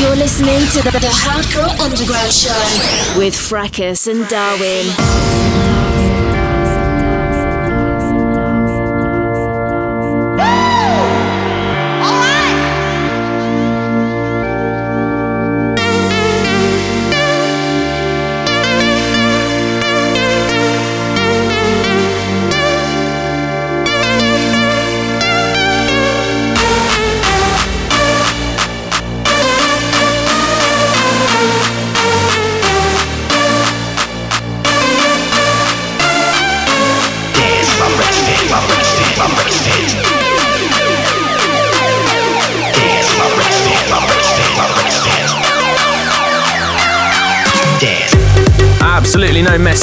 You're listening to the, the Hardcore Underground Show with Fracus and Darwin.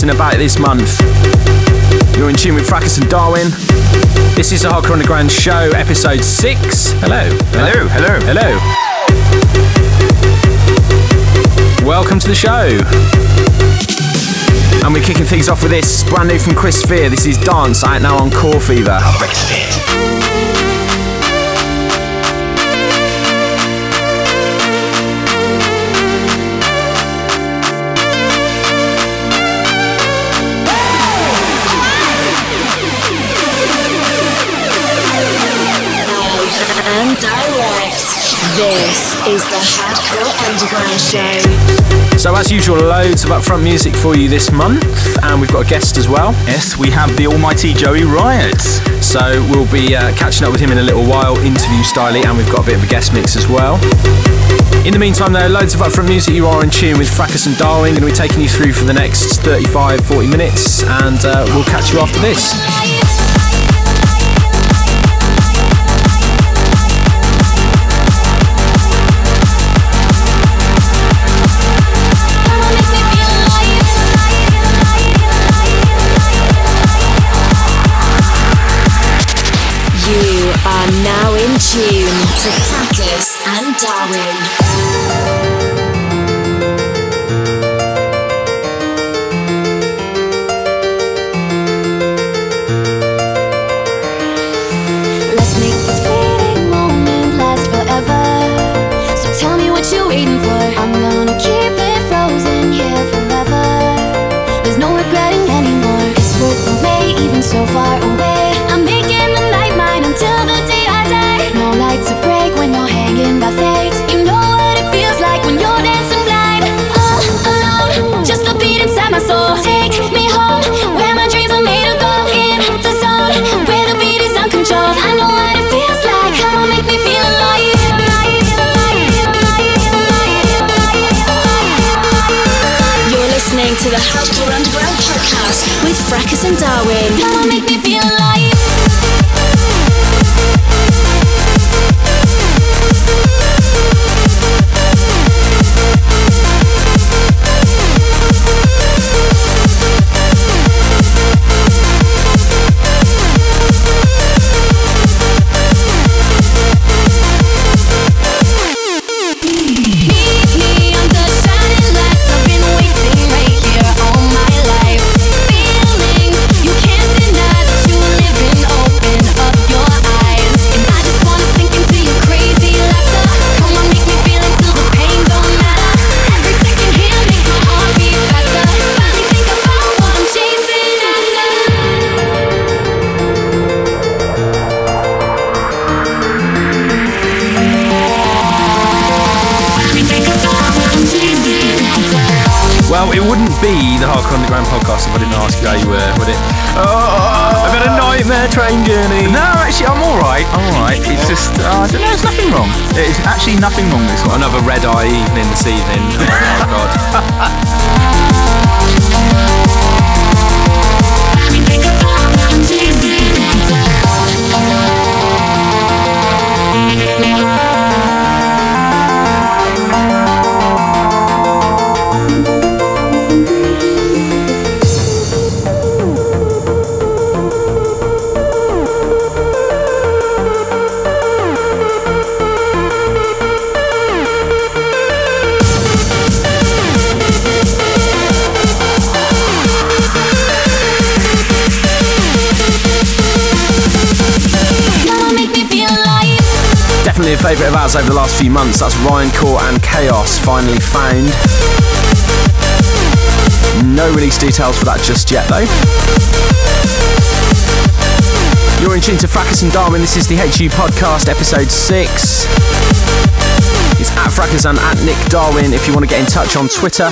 Messing about this month. You're in tune with Fracus and Darwin. This is the Hardcore Underground Show, episode 6. Hello. Hello, hello. Hello. Welcome to the show. And we're kicking things off with this brand new from Chris Fear. This is Dance out now on Core Fever. This is the Hardcore Underground Show. So, as usual, loads of upfront music for you this month, and we've got a guest as well. Yes, we have the almighty Joey Riot. So, we'll be uh, catching up with him in a little while, interview styly, and we've got a bit of a guest mix as well. In the meantime, though, loads of upfront music. You are in tune with Fracus and Darwin. Going to be taking you through for the next 35 40 minutes, and uh, we'll catch you after this. Darwin. Hardcore Underground podcast if I didn't ask you how you were, would it? Oh, I've had a nightmare train journey. No, actually, I'm all right. I'm all right. It's just, uh, I don't know. There's nothing wrong. There's actually nothing wrong this one. Another red eye evening this evening. Oh my god. definitely a favourite of ours over the last few months. That's Ryan Core and Chaos, finally found. No release details for that just yet, though. You're in tune to Fracus and Darwin. This is the HU Podcast, episode 6. It's at Fracus and at Nick Darwin if you want to get in touch on Twitter.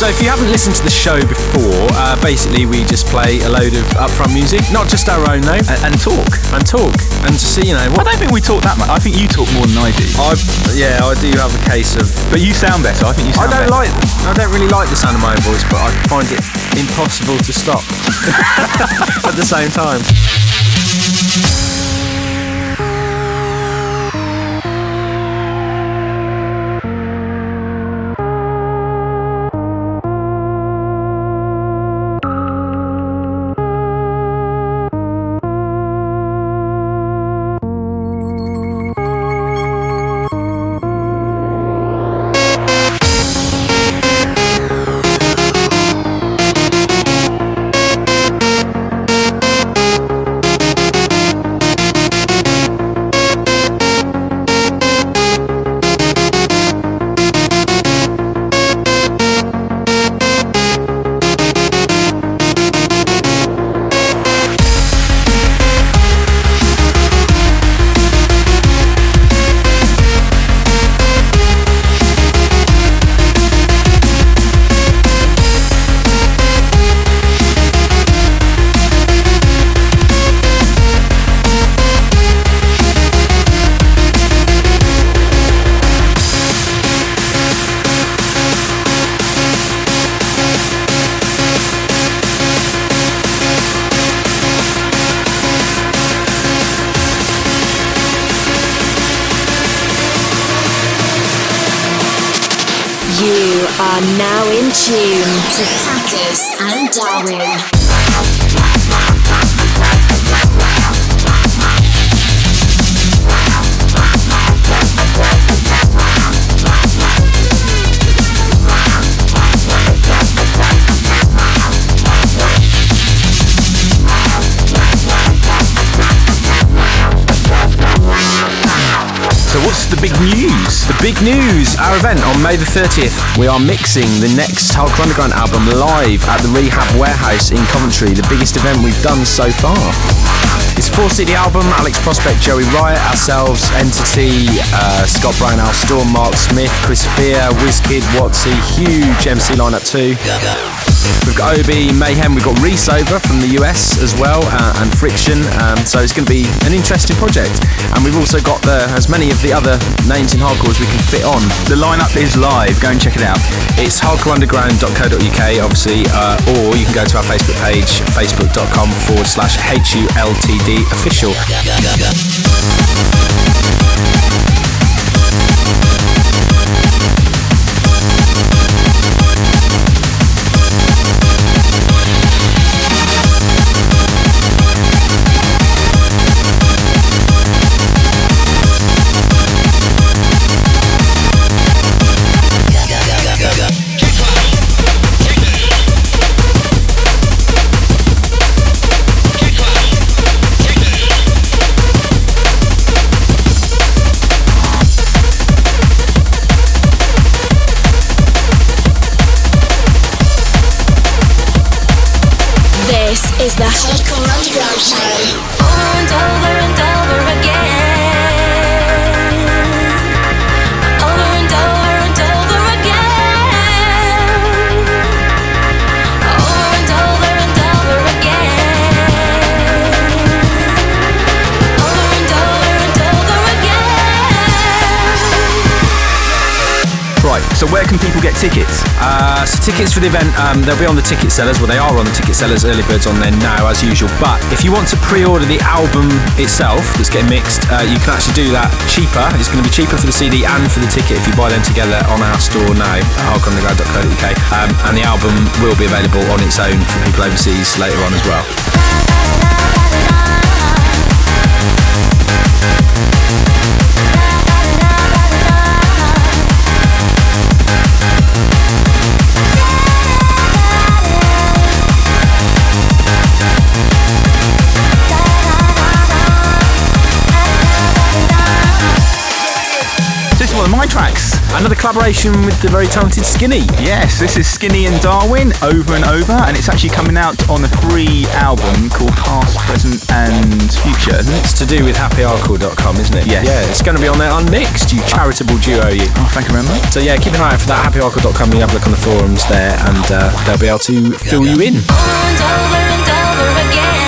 So, if you haven't listened to the show before, uh, basically we just play a load of upfront music, not just our own though, And, and talk. and talk, and to see, you know, I don't think we talk that much. I think you talk more than I do. I, yeah, I do have a case of. But you sound better. I think you I sound don't better. like. I don't really like the sound of my own voice, but I find it impossible to stop at the same time. The big news? The big news, our event on May the 30th. We are mixing the next Hardcore Underground album live at the Rehab Warehouse in Coventry, the biggest event we've done so far. It's a four CD album, Alex Prospect, Joey Riot, ourselves, Entity, uh, Scott Al Storm, Mark Smith, Chris Fear, Wizkid, Watsy, huge MC lineup too. We've got Obi, Mayhem, we've got Reese over from the US as well, uh, and Friction. Um, so it's going to be an interesting project. And we've also got the, as many of the other names in hardcore as we can fit on. The lineup is live. Go and check it out. It's hardcoreunderground.co.uk, obviously, uh, or you can go to our Facebook page, facebook.com forward slash HULTD official. Where can people get tickets? Uh, so tickets for the event, um, they'll be on the ticket sellers. Well, they are on the ticket sellers. Early birds on there now, as usual. But if you want to pre-order the album itself, that's getting mixed, uh, you can actually do that cheaper. It's going to be cheaper for the CD and for the ticket if you buy them together on our store now at hardcoreunderground.co.uk. Um, and the album will be available on its own for people overseas later on as well. Tracks. Another collaboration with the very talented Skinny. Yes, this is Skinny and Darwin over and over, and it's actually coming out on a free album called Past, Present, and Future, isn't it? It's to do with happyhardcore.com, isn't it? Yes. Yeah, it's going to be on there unmixed, you charitable duo, you. Oh, thank you very much. So yeah, keep an eye out for that. Happyhardcore.com. You have a look on the forums there, and uh, they'll be able to fill you in. Over and over and over again.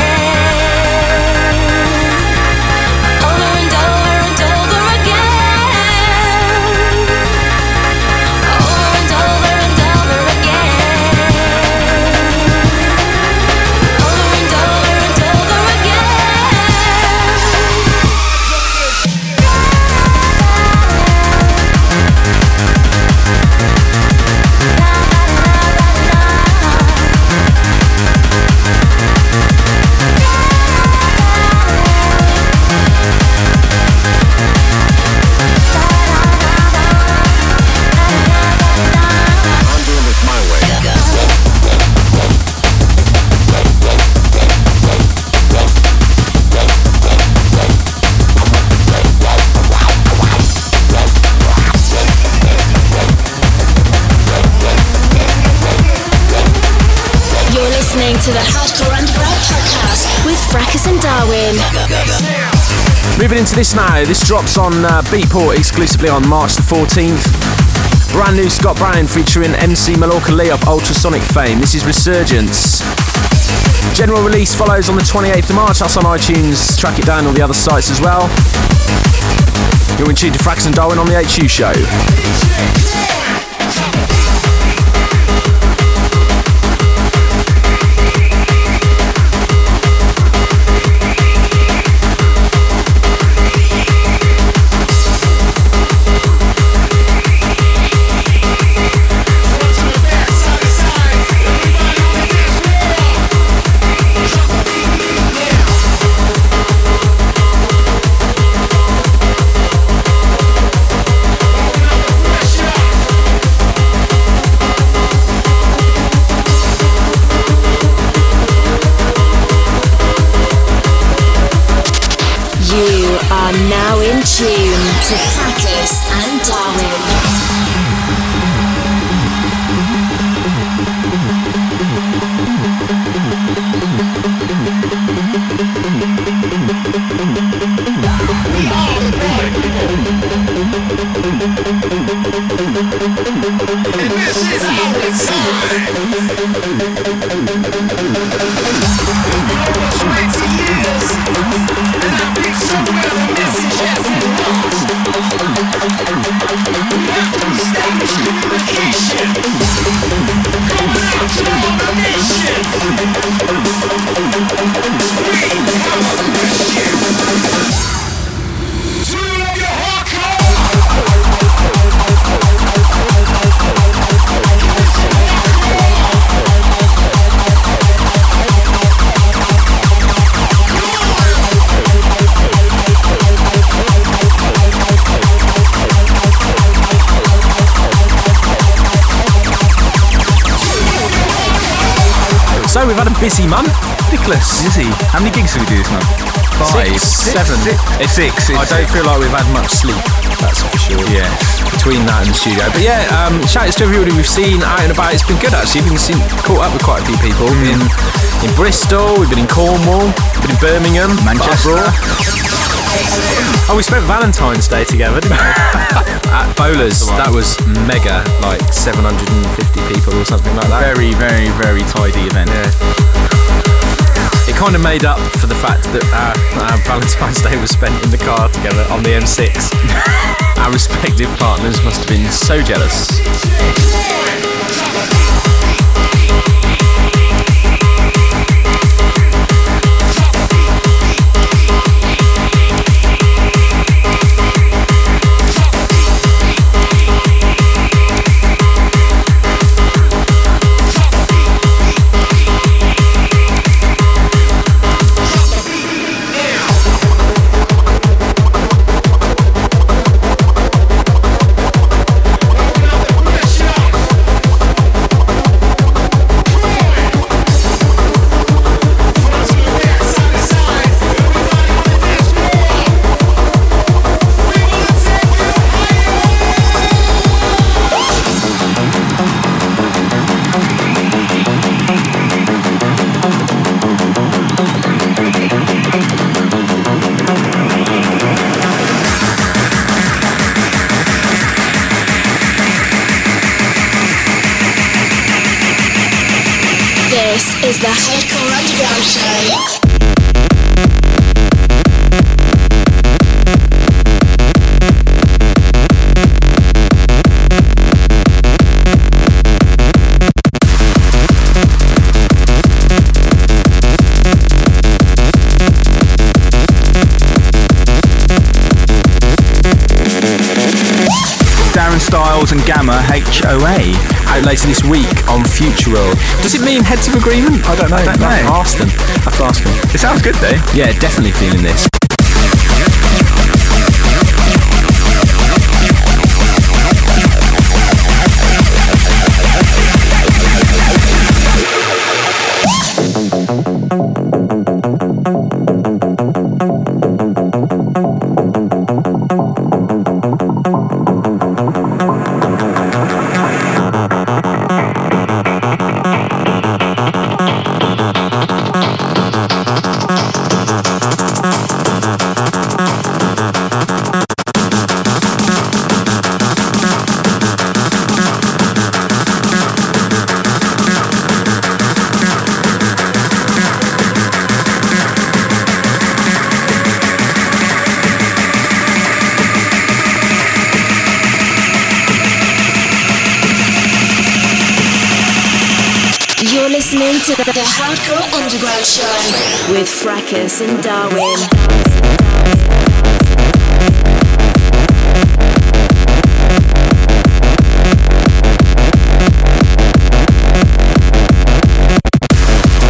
To the Hardcore Underground podcast with Fracus and Darwin. Moving into this now, this drops on uh, Beatport exclusively on March the 14th. Brand new Scott Brown featuring MC Mallorca Lee of Ultrasonic fame. This is Resurgence. General release follows on the 28th of March. That's on iTunes. Track it down all the other sites as well. You're in tune to Frax and Darwin on the HU show. Busy month. Is he? How many gigs did we do this month? Five, Six, seven. It's six. I don't six. feel like we've had much sleep. That's for sure. Yeah. Between that and the studio. But yeah, um, shout out to everybody we've seen out and about. It's been good actually. We've been seen, caught up with quite a few people. We've been in Bristol, we've been in Cornwall, we've been in Birmingham, Manchester. Barbara. Oh, we spent Valentine's Day together, didn't we? At Bowlers. That was mega, like 750 people or something like that. Very, very, very tidy event. Yeah. Kind of made up for the fact that our, our Valentine's Day was spent in the car together on the M6. our respective partners must have been so jealous. Is the. Darren Styles and Gammer HOA. Out later this week on Future World. Does it mean heads of agreement? I don't know. Don't know. Ask them. I have to ask them. It sounds good though. Yeah, definitely feeling this. Fracas and Darwin.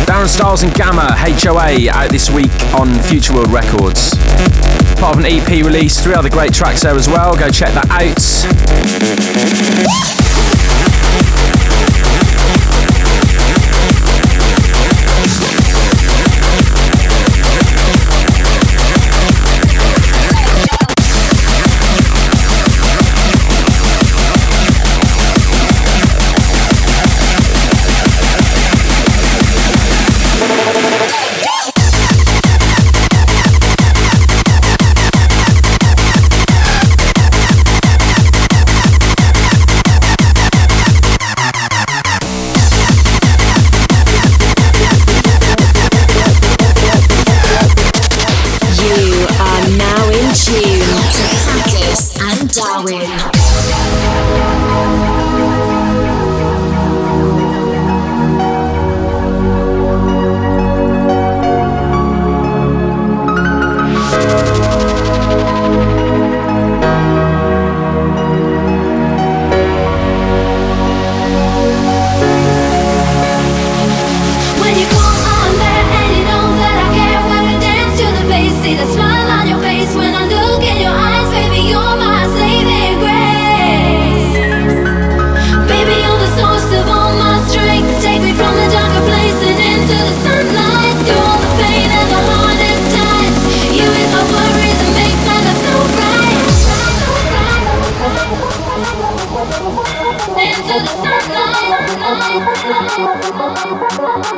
Darren Styles and Gammer HOA out this week on Future World Records. Part of an EP release, three other great tracks there as well. Go check that out.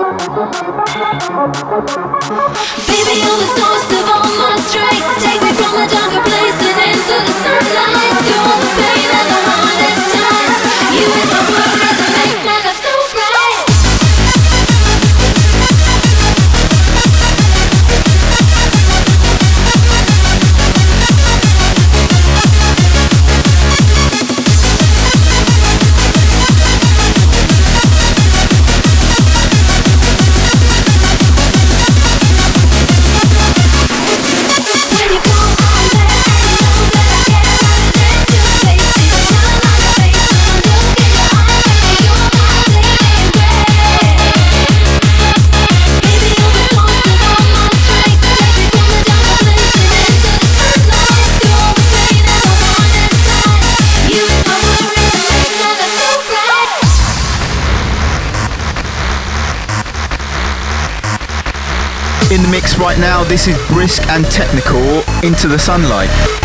Take me from the darker place and into the sunlight. All the pain right now. This is brisk and technical into the sunlight.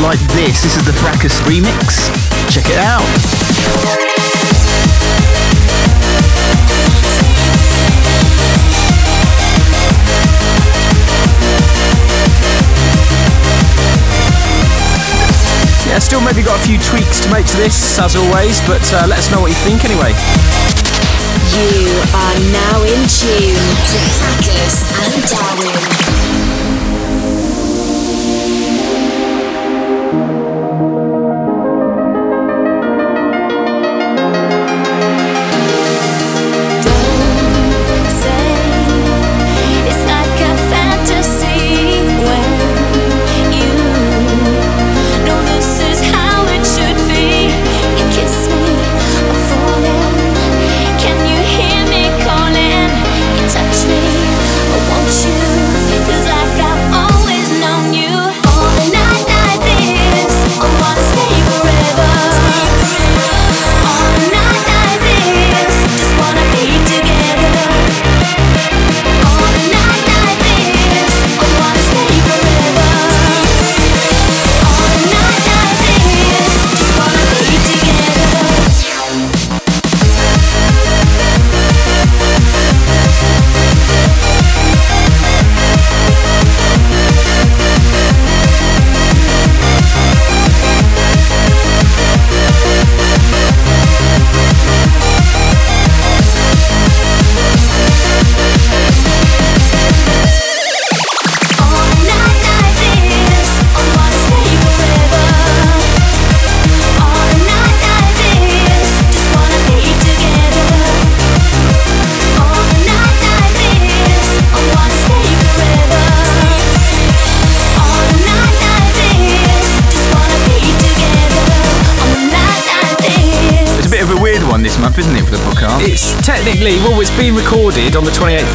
Like this. This is the Fracus remix. Check it out. Yeah, still maybe got a few tweaks to make to this, as always, but uh, let us know what you think anyway. You are now in tune to Fracus and Darwin.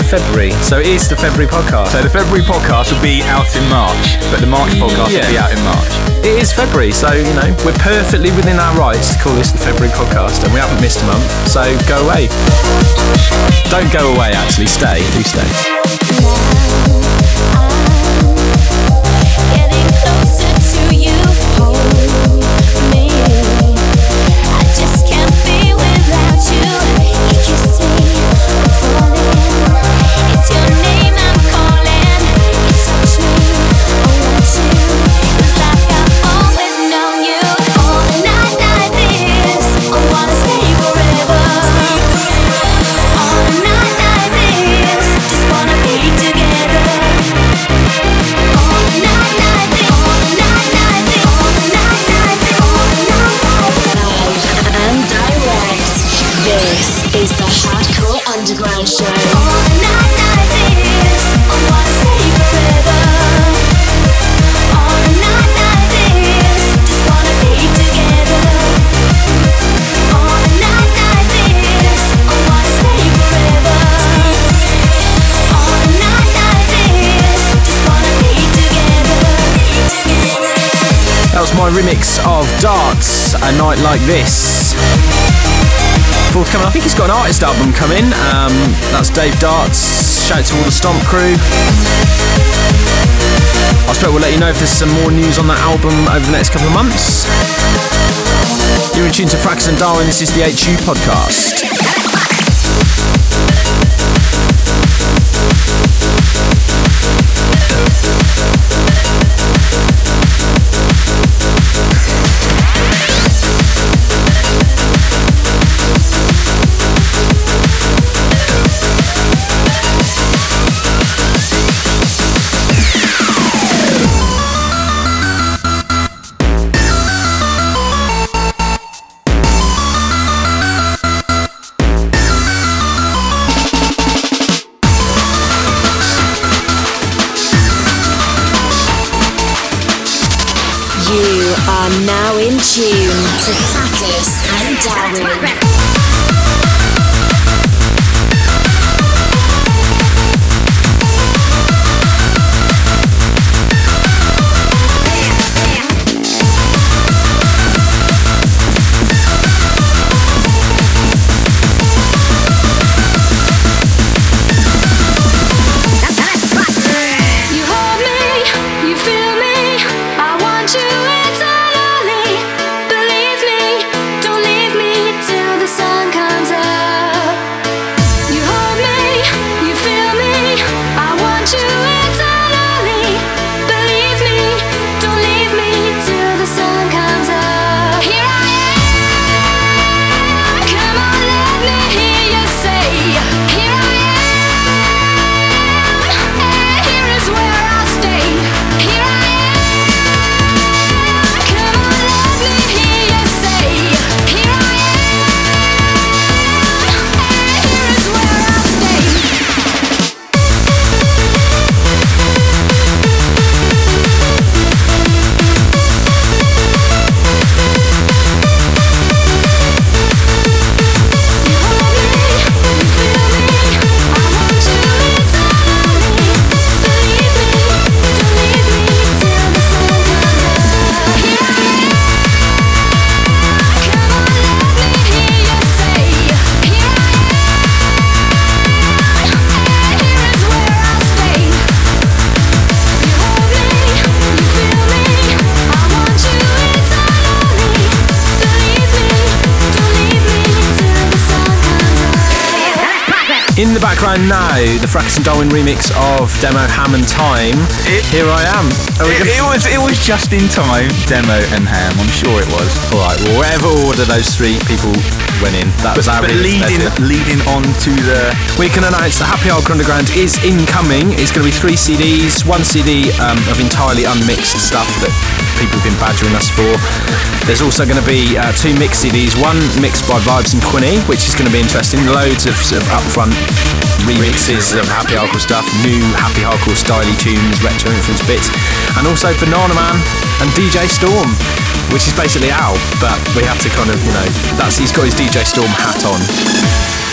February, so it is the February podcast. So the February podcast will be out in March, but the March podcast yeah. will be out in March. It is February, so, you know, we're perfectly within our rights to call this the February podcast, and we haven't missed a month, so go away. Don't go away, actually, stay. Do stay. Night Like This. Forthcoming, I think he's got an artist album coming. Um, that's Dave Darts. Shout out to all the Stomp crew. I suppose we'll let you know if there's some more news on that album over the next couple of months. You're in tune to Fracus and Darwin. This is the HU podcast. The Darwin remix of Demo Ham and Time. It, Here I am. It, it, was it was just in time. Demo and Ham, I'm sure it was. All right. Well, whatever order those three people went in, that was our but leading leading on to the. We can announce the Happy Hardcore Underground is incoming. It's going to be three CDs. One CD um, of entirely unmixed stuff that people have been badgering us for. There's also going to be uh, two mix CDs. One mixed by Vibes and Quinny, which is going to be interesting. Loads of, sort of upfront remixes of happy hardcore stuff, new happy hardcore styly tunes, retro influence bits, and also Banana Man and DJ Storm, which is basically Al, but we have to kind of, you know, that's he's got his DJ Storm hat on.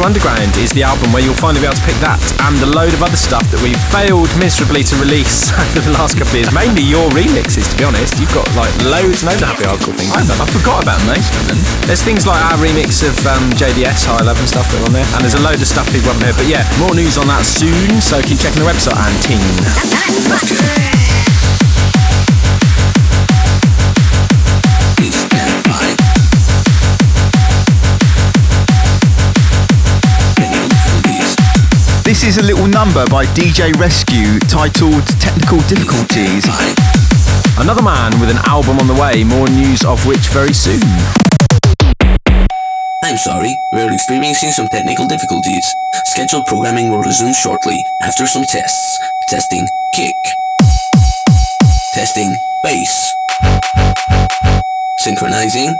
Hardcore Underground is the album where you'll finally be able to pick that and a load of other stuff that we've failed miserably to release over the last couple of years. Mainly your remixes, to be honest. You've got like loads and loads of happy hardcore things. I, I forgot about most of them. There's things like our remix of um, JDS High Love and stuff that are on there, and there's a load of stuff people haven't heard. But yeah, more news on that soon, so keep checking the website and ting. This is a little number by DJ Rescue titled Technical Difficulties. Another man with an album on the way, more news of which very soon. I'm sorry, we're experiencing some technical difficulties. Scheduled programming will resume shortly after some tests. Testing kick. Testing bass. Synchronizing.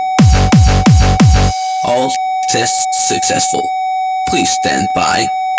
All tests successful. Please stand by.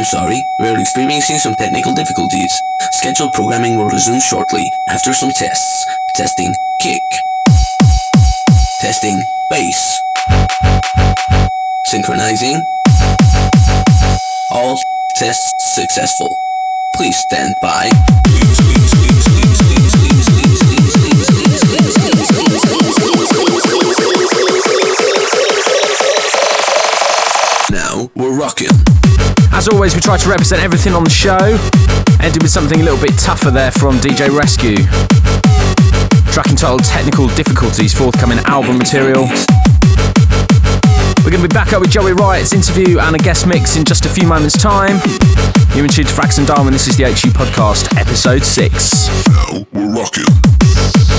I'm sorry, we're experiencing some technical difficulties. Scheduled programming will resume shortly after some tests. Testing kick. Testing bass. Synchronizing. All tests successful. Please stand by. Now we're rocking. As always, we try to represent everything on the show. Ended with something a little bit tougher there from DJ Rescue. Track entitled Technical Difficulties, forthcoming album material. We're going to be back up with Joey Riot's interview and a guest mix in just a few moments' time. You're in tune to Fracus and Darwin. This is the HU Podcast, Episode 6. Now we're rocking.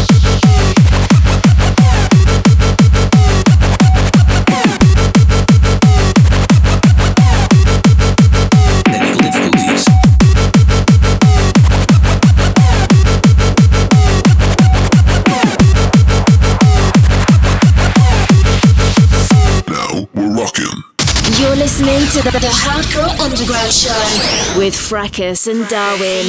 To the, the Hardcore Underground Show with Fracus and Darwin.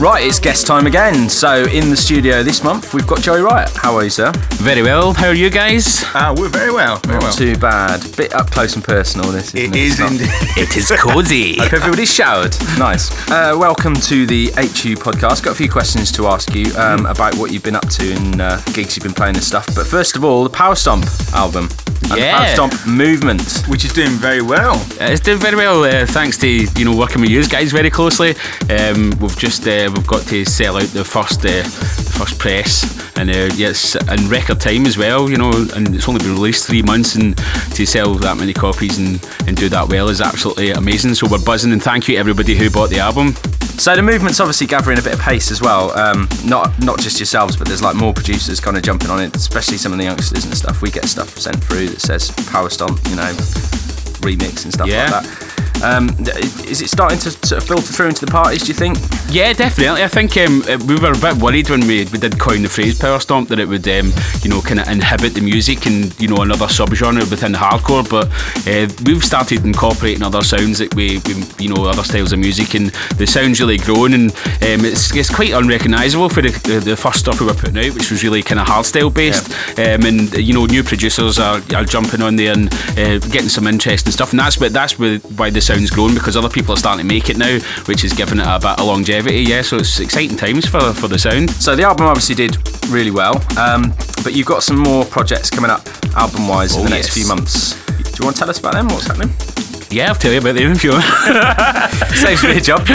Right, it's guest time again. So, in the studio this month, we've got Joey Riot. How are you, sir? Very well. How are you guys? Uh, we're very well. Very Not well. too bad. Bit up close and personal, this isn't It it? is It's not- indeed. It is cozy. Hope everybody's showered. Nice. Uh, welcome to the HU podcast. Got a few questions to ask you um, about what you've been up to and uh, gigs you've been playing and stuff. But first of all, the Power Stomp album. And the Yeah. Power Stomp movement. Which is doing very well. Uh, It's doing very well, uh, thanks to you know working with you guys very closely. Um, we've just uh, we've got to sell out the first uh, the first press, and uh, yes, in record time as well. You know, and it's only been released three months, and to sell that many copies and, and do that well is absolutely amazing. So we're buzzing, and thank you everybody who bought the album. So the movement's obviously gathering a bit of pace as well. Um, not not just yourselves, but there's like more producers kind of jumping on it, especially some of the youngsters and stuff. We get stuff sent through that says Power Stomp, you know, remix and stuff Yeah. like that. Um, is it starting to sort of filter through into the parties? Do you think? Yeah, definitely. I think um, uh, we were a bit worried when we, we did coin the phrase power stomp that it would, um, you know, kind of inhibit the music and you know another subgenre within hardcore. But uh, we've started incorporating other sounds that we, we, you know, other styles of music, and the sound's really grown, and um, it's, it's quite unrecognisable for the, the, the first stuff we were putting out, which was really kind of hardstyle based. Um, and you know, new producers are, are jumping on there and uh, getting some interesting stuff, and that's what that's where, why the sound's grown because other people are starting to make it now, which is giving it a bit of longevity. Yeah, so it's exciting times for for the sound. So the album obviously did really well, um, but you've got some more projects coming up album-wise in Oh, the next few months. Do you want to tell us about them? What's happening? Yeah, I'll tell you about them if you want. Saves me a job.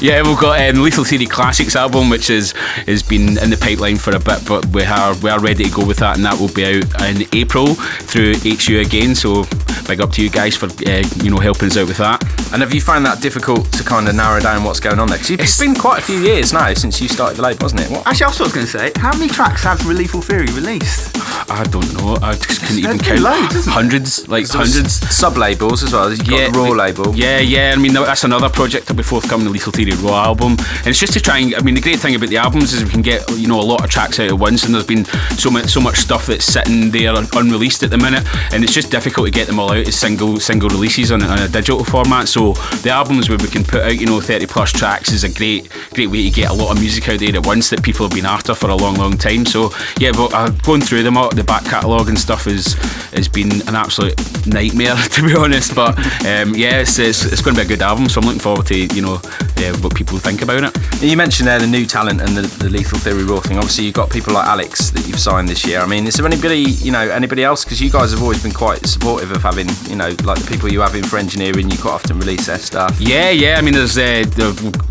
yeah, we've got um, Lethal Theory Classics album, which is has been in the pipeline for a bit, but we are we are ready to go with that, and that will be out in April through HU again. So big up to you guys for uh, you know helping us out with that. And have you found that difficult to kind of narrow down what's going on there? Because it's It's- been quite a few years now since you started the label, wasn't it? What? Actually, that's I was going to say. How many tracks have Lethal Theory released? I don't know. I just couldn't even count. Loads, hundreds, like hundreds. Sub labels as well. You've got the Raw label. Yeah, yeah. I mean, that's another project that'll be forthcoming, the Lethal Theory Raw album. And it's just to try and, I mean, the great thing about the albums is we can get, you know, a lot of tracks out at once, and there's been so much, so much stuff that's sitting there unreleased at the minute, and it's just difficult to get them all out as single single releases on, a- on a digital format. So the albums where we can put out, you know, 30 plus tracks is a great, great way to get a lot of music out there at once that people have been after for a long, long time. So yeah, but uh, going through them, all, the back catalogue and stuff is has been an absolute nightmare to be honest. But um, yeah, it's, it's, it's going to be a good album, so I'm looking forward to you know uh, what people think about it. You mentioned there the new talent and the, the Lethal Theory Raw thing. Obviously, you've got people like Alex that you've signed this year. I mean, is there anybody, you know, anybody else? Because you guys have always been quite supportive of having, you know, like the people you have in for engineering. You quite often release their stuff. Yeah, yeah. I mean, there's uh,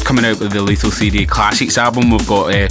coming out with the Lethal Theory Classics album. We've got uh,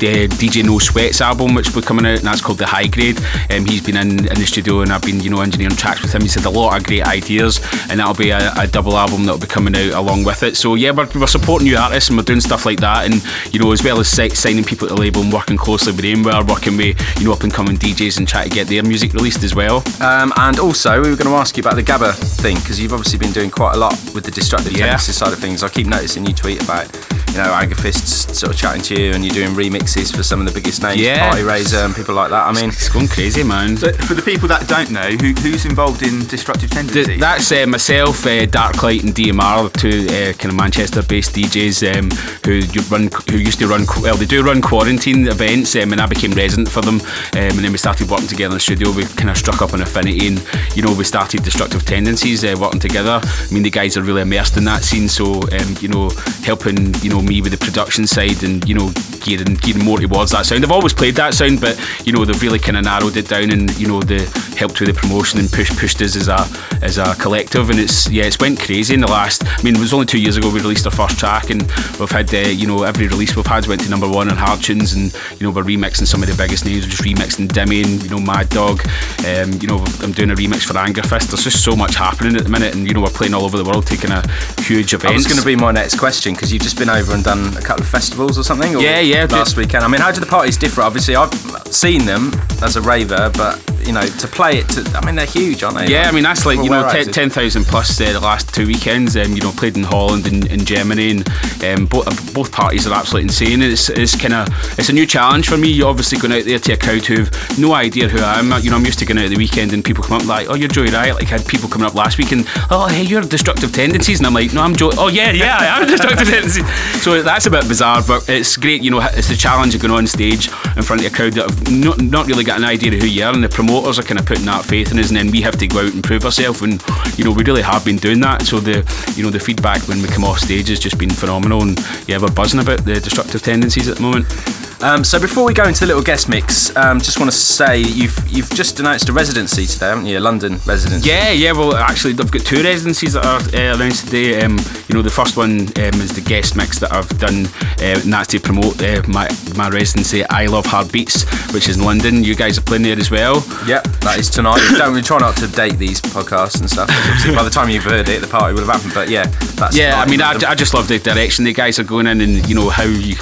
the DJ No Sweats album, which will be coming out, and that's called the High Grade. Um, he's been in, in the studio, and I've been, you know, engineering tracks with him. He's had a lot of great ideas, and that'll be a, a double album that'll be coming out along with it. So yeah, we're, we're supporting new artists, and we're doing stuff like that, and you know, as well as si- signing people to the label and working closely with them, we're working with you know up and coming DJs and trying to get their music released as well. Um, and also, we were going to ask you about the Gabba thing because you've obviously been doing quite a lot with the destructive Yeah. tendencies side of things. I keep noticing you tweet about, you know, Angerfist's sort of chatting to you, and you're doing remixes for some of the biggest names, Yeah. Partyraiser and people like that. I mean, It's going crazy, man. So for the people that don't know, who, who's involved in Destructive Tendencies? Th- that's uh, myself, uh, Darklight, and DMR, two uh, kind of Manchester-based DJs um, who run, who used to run. Well, they do run quarantine events, um, and I became resident for them. Um, and then we started working together in the studio. We kind of struck up an affinity, and you know, we started Destructive Tendencies uh, working together. I mean, the guys are really immersed in that scene, so um, you know, helping you know me with the production side, and you know, gearing gearing more towards that sound. I've always played that sound, but you know, they've really kind of narrowed it down, and you know, they helped with the promotion and push, pushed us as a as a collective, and it's yeah, it's went crazy in the last. I mean, it was only two years ago we released our first track, and we've had uh, you know every release we've had went to number one on Hard Tunes, and you know we're remixing some of the biggest names. We're just remixing Dimmy, you know Mad Dog, um, you know I'm doing a remix for Angerfist. There's just so much happening at the minute, and you know we're playing all over the world, taking a huge event. was going to be my next question because you've just been over and done a couple of festivals or something. Or Yeah, yeah, Last weekend. I mean, how do the parties differ? Obviously, I've seen them as a raver, but you know, to play it, to I mean, they're huge, aren't they? Yeah, I mean that's like you know ten- 10,000 plus uh, the last two weekends. Um, you know played in Holland and in Germany, and um, both both parties are absolutely insane. It's, it's kind of it's a new challenge for me. You're obviously going out there to a crowd who've no idea who I am. You know I'm used to going out the weekend and people come up like, oh you're Joey Riot. Like I had people coming up last week and oh hey you're Destructive Tendencies, and I'm like no I'm Joey. Oh yeah yeah I am Destructive Tendencies. So that's a bit bizarre, but it's great. You know it's the challenge of going on stage in front of a crowd that have not, not really got an idea of who you are, and the promoters are kind of putting that faith in us, and then we have to go out and prove ourselves. And you know, we really have been doing that. So the you know the feedback when we come off stage has just been phenomenal, and yeah, we're buzzing about the destructive tendencies at the moment. Um, so before we go into the little guest mix, um, just want to say you've you've just announced a residency today, haven't you? A London residency. Yeah, yeah. Well, actually, I've got two residencies that are uh, announced today. Um, you know, the first one um, is the guest mix that I've done, uh, and that's to promote uh, my my residency. I love hard beats, which is in London. You guys are playing there as well. Yep, that is tonight. don't we try not to date these podcasts and stuff. obviously by the time you've heard it, the party would have happened. But yeah, that's Yeah, I mean, I, I just love the direction the guys are going in, and you know how you,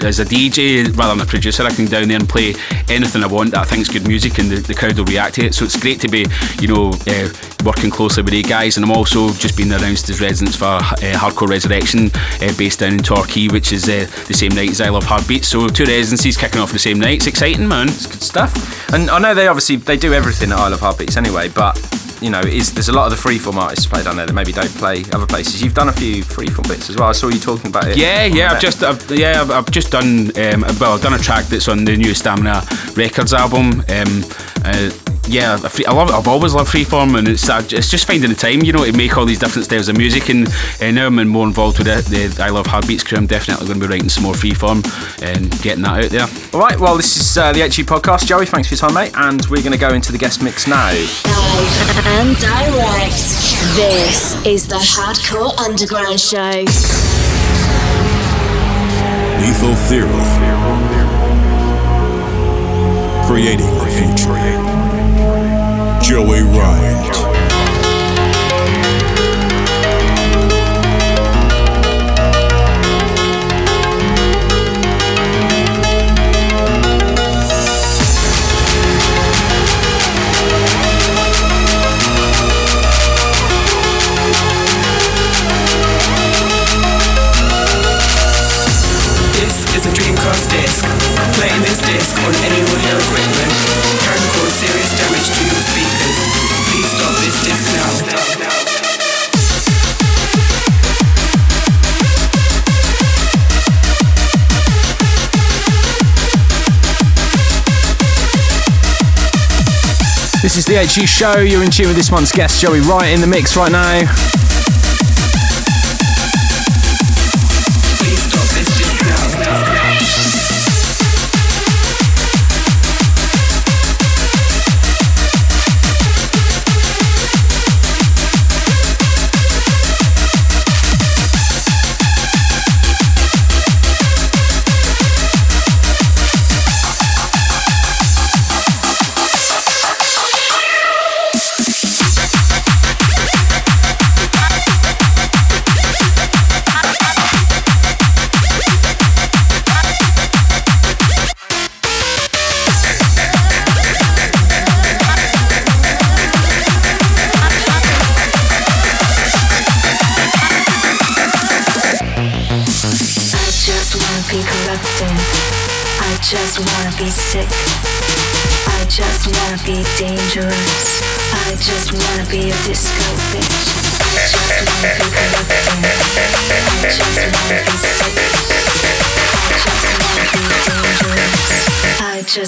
as a DJ, rather than a producer, I can down there and play anything I want that I think's good music, and the, the crowd will react to it. So it's great to be, you know, uh, working closely with these guys, and I'm also just been announced as residents for uh, Hardcore Resurrection, uh, based down in Torquay, which is the same night as I Love Heartbeat. So two residencies kicking off the same night. It's exciting, man. It's good stuff. And I know they obviously they do everything at Isle of Heartbeats anyway, but you know, is there's a lot of the freeform artists play down there that maybe don't play other places. You've done a few freeform bits as well. I saw you talking about it. Yeah, yeah. I've just, I've, yeah, I've, I've just done. Um, well, I've done a track that's on the new Stamina Records album. Um, uh, yeah, I free- I love. I've always loved freeform, and it's uh, it's just finding the time, you know, to make all these different styles of music. And uh, now I'm more involved with it. The I Love Heartbeats crew. I'm definitely going to be writing some more freeform and getting that out there. All right. Well, this is uh, the HU podcast. Joey, thanks for your time, mate. And we're going to go into the guest mix now. Live and direct. This is the Hardcore Underground Show. Lethal Theory. Creating the future. Joey Riot. This is a Dreamcast disc. Playing this disc on any audio equipment can cause serious This is the HU show. You're in tune with this month's guest, Joey Riot, in the mix right now.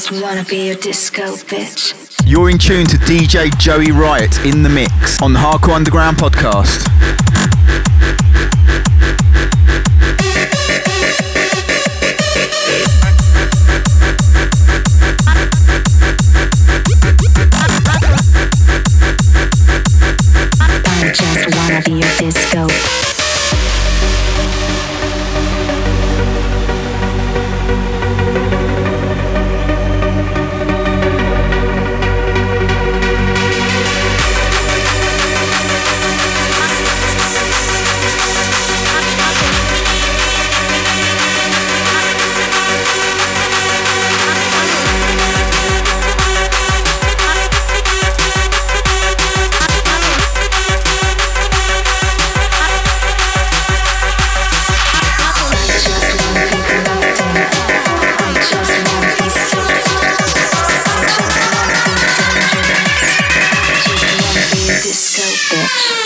Just wanna be a disco bitch. You're in tune to DJ Joey Riot in the mix on the Hardcore Underground podcast. minutes.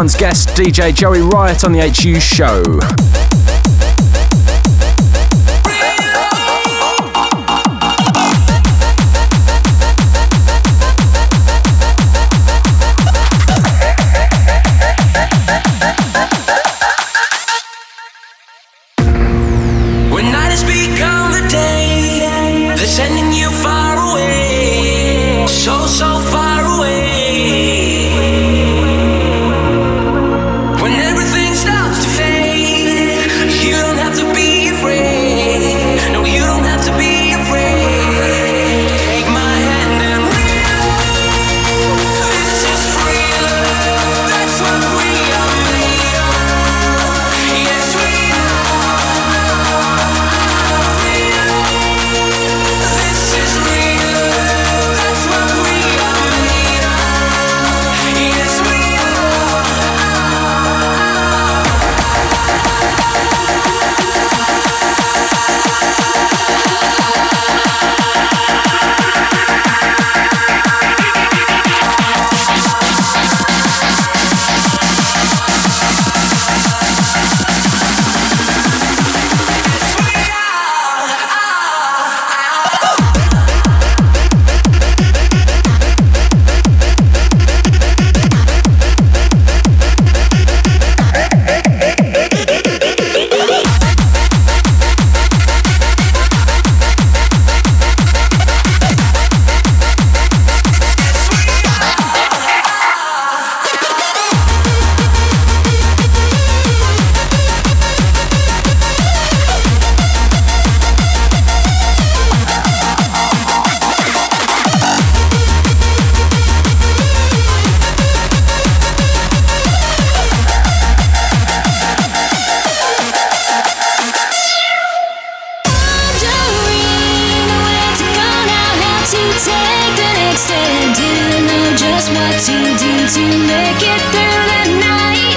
Month's guest, DJ Joey Riot on the HU show. what you do to make it through the night.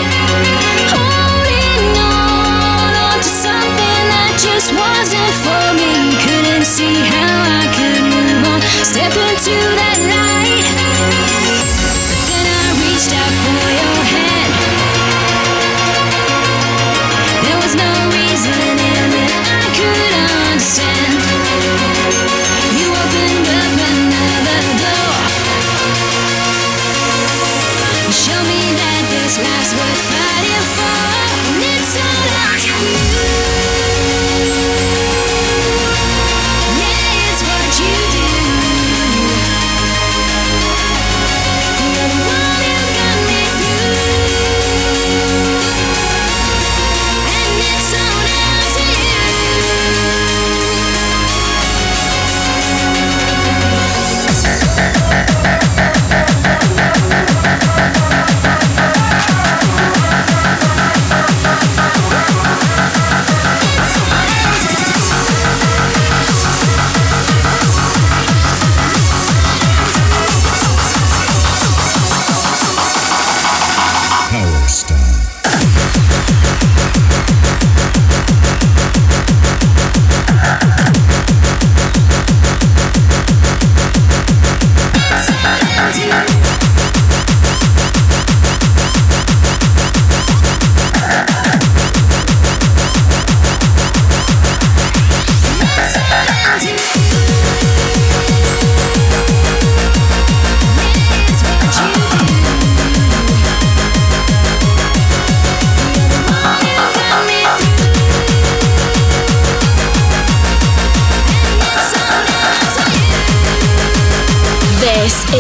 Holding on, on to something that just wasn't for me. Couldn't see how I could move on. Step into that light.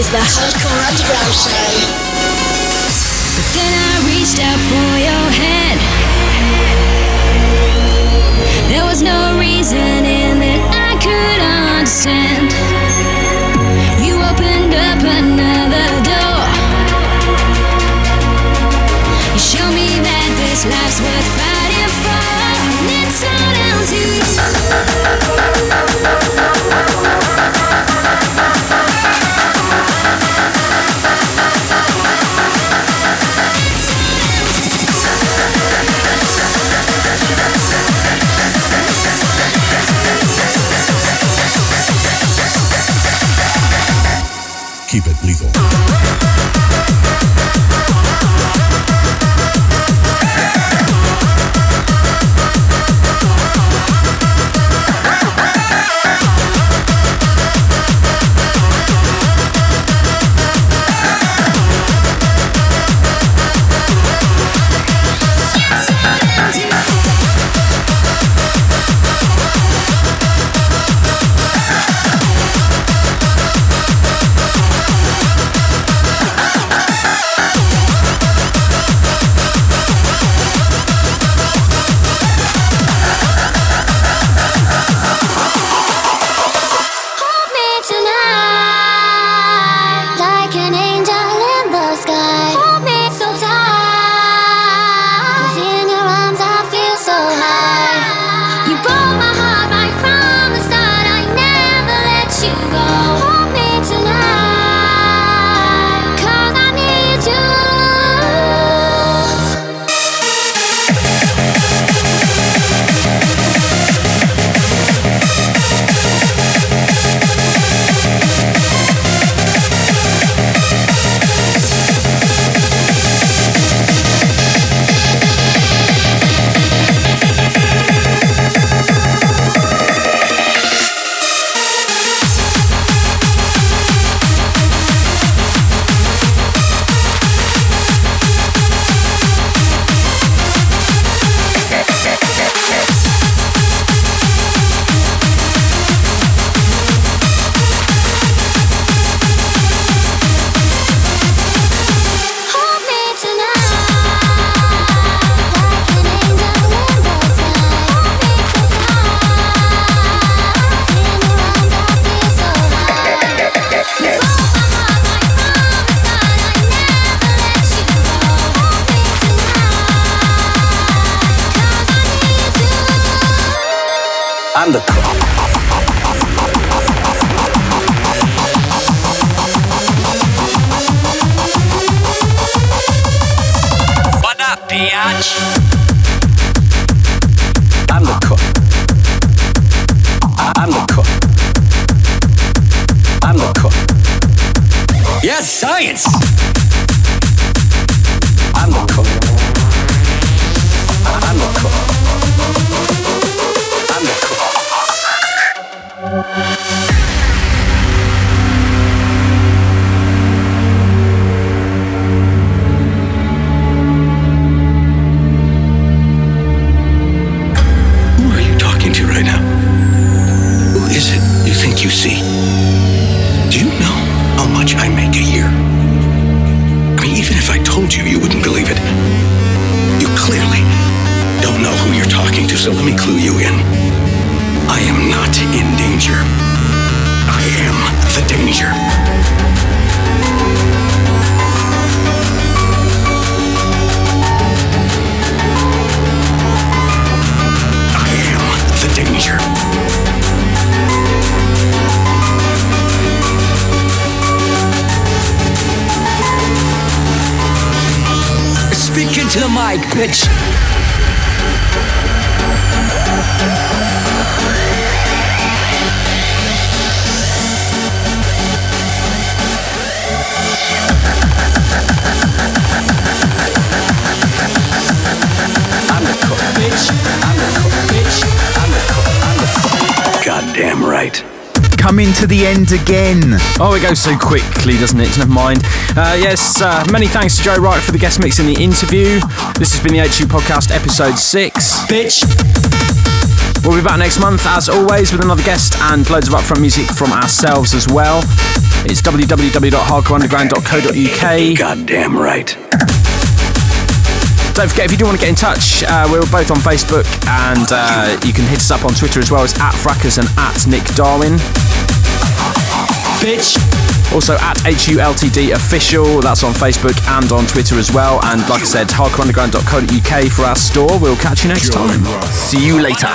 is the Hardcore Underground Show. But then I reached out for your hand. There was no reasoning that I could understand. You opened up another door. You show me that this life's worth fighting for. And it's all down to you. Mic, bitch. Coming to the end again. Oh, it goes so quickly, doesn't it? Never mind. Uh, yes, uh, many thanks to Joey Riot for the guest mix in the interview. This has been the HU Podcast, episode 6. Bitch. We'll be back next month, as always, with another guest and loads of upfront music from ourselves as well. It's www.hardcoreunderground.co.uk. Goddamn right. Don't forget, if you do want to get in touch, uh, we're both on Facebook and uh, you can hit us up on Twitter as well as at Fracus and at Nick Darwin. Bitch. Also at HULTD Official, that's on Facebook and on Twitter as well. And like I said, hardcoreunderground.co.uk for our store. We'll catch you next time. See you later.